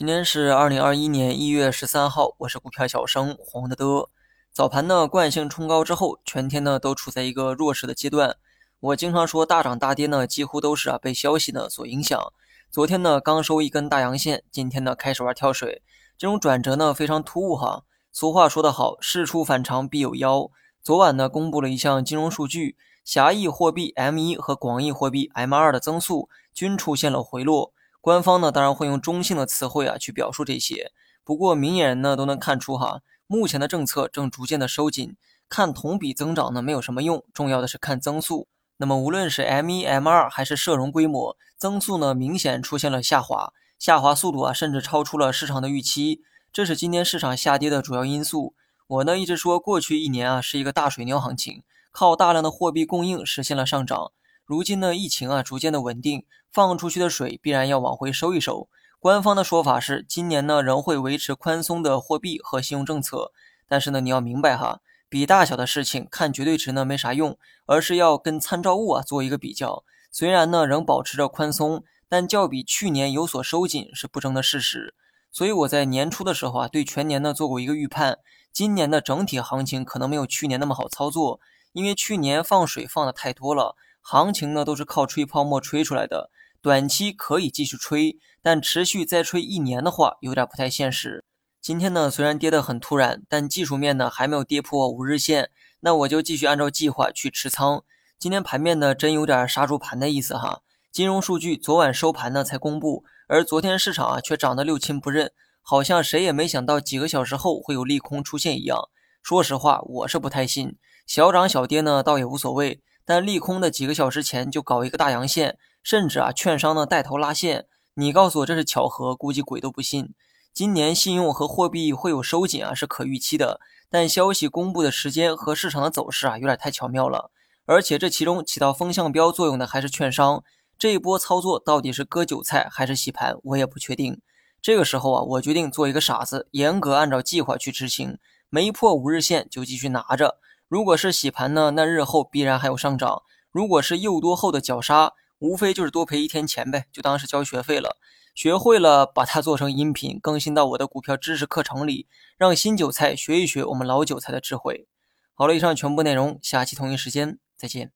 今天是二零二一年一月十三号，我是股票小生黄德德。早盘呢，惯性冲高之后，全天呢都处在一个弱势的阶段。我经常说，大涨大跌呢，几乎都是啊被消息呢所影响。昨天呢刚收一根大阳线，今天呢开始玩跳水，这种转折呢非常突兀哈。俗话说得好，事出反常必有妖。昨晚呢公布了一项金融数据，狭义货币 M1 和广义货币 M2 的增速均出现了回落。官方呢，当然会用中性的词汇啊去表述这些。不过明眼人呢都能看出哈，目前的政策正逐渐的收紧，看同比增长呢没有什么用，重要的是看增速。那么无论是 M1、M2 还是社融规模，增速呢明显出现了下滑，下滑速度啊甚至超出了市场的预期，这是今天市场下跌的主要因素。我呢一直说过去一年啊是一个大水牛行情，靠大量的货币供应实现了上涨。如今呢疫情啊逐渐的稳定。放出去的水必然要往回收一收。官方的说法是，今年呢仍会维持宽松的货币和信用政策。但是呢，你要明白哈，比大小的事情看绝对值呢没啥用，而是要跟参照物啊做一个比较。虽然呢仍保持着宽松，但较比去年有所收紧是不争的事实。所以我在年初的时候啊，对全年呢做过一个预判，今年的整体行情可能没有去年那么好操作，因为去年放水放的太多了，行情呢都是靠吹泡沫吹出来的。短期可以继续吹，但持续再吹一年的话，有点不太现实。今天呢，虽然跌得很突然，但技术面呢还没有跌破五日线，那我就继续按照计划去持仓。今天盘面呢，真有点杀猪盘的意思哈。金融数据昨晚收盘呢才公布，而昨天市场啊却涨得六亲不认，好像谁也没想到几个小时后会有利空出现一样。说实话，我是不太信，小涨小跌呢倒也无所谓，但利空的几个小时前就搞一个大阳线。甚至啊，券商呢带头拉线，你告诉我这是巧合，估计鬼都不信。今年信用和货币会有收紧啊，是可预期的。但消息公布的时间和市场的走势啊，有点太巧妙了。而且这其中起到风向标作用的还是券商，这一波操作到底是割韭菜还是洗盘，我也不确定。这个时候啊，我决定做一个傻子，严格按照计划去执行，没破五日线就继续拿着。如果是洗盘呢，那日后必然还有上涨；如果是诱多后的绞杀。无非就是多赔一天钱呗，就当是交学费了。学会了，把它做成音频，更新到我的股票知识课程里，让新韭菜学一学我们老韭菜的智慧。好了，以上全部内容，下期同一时间再见。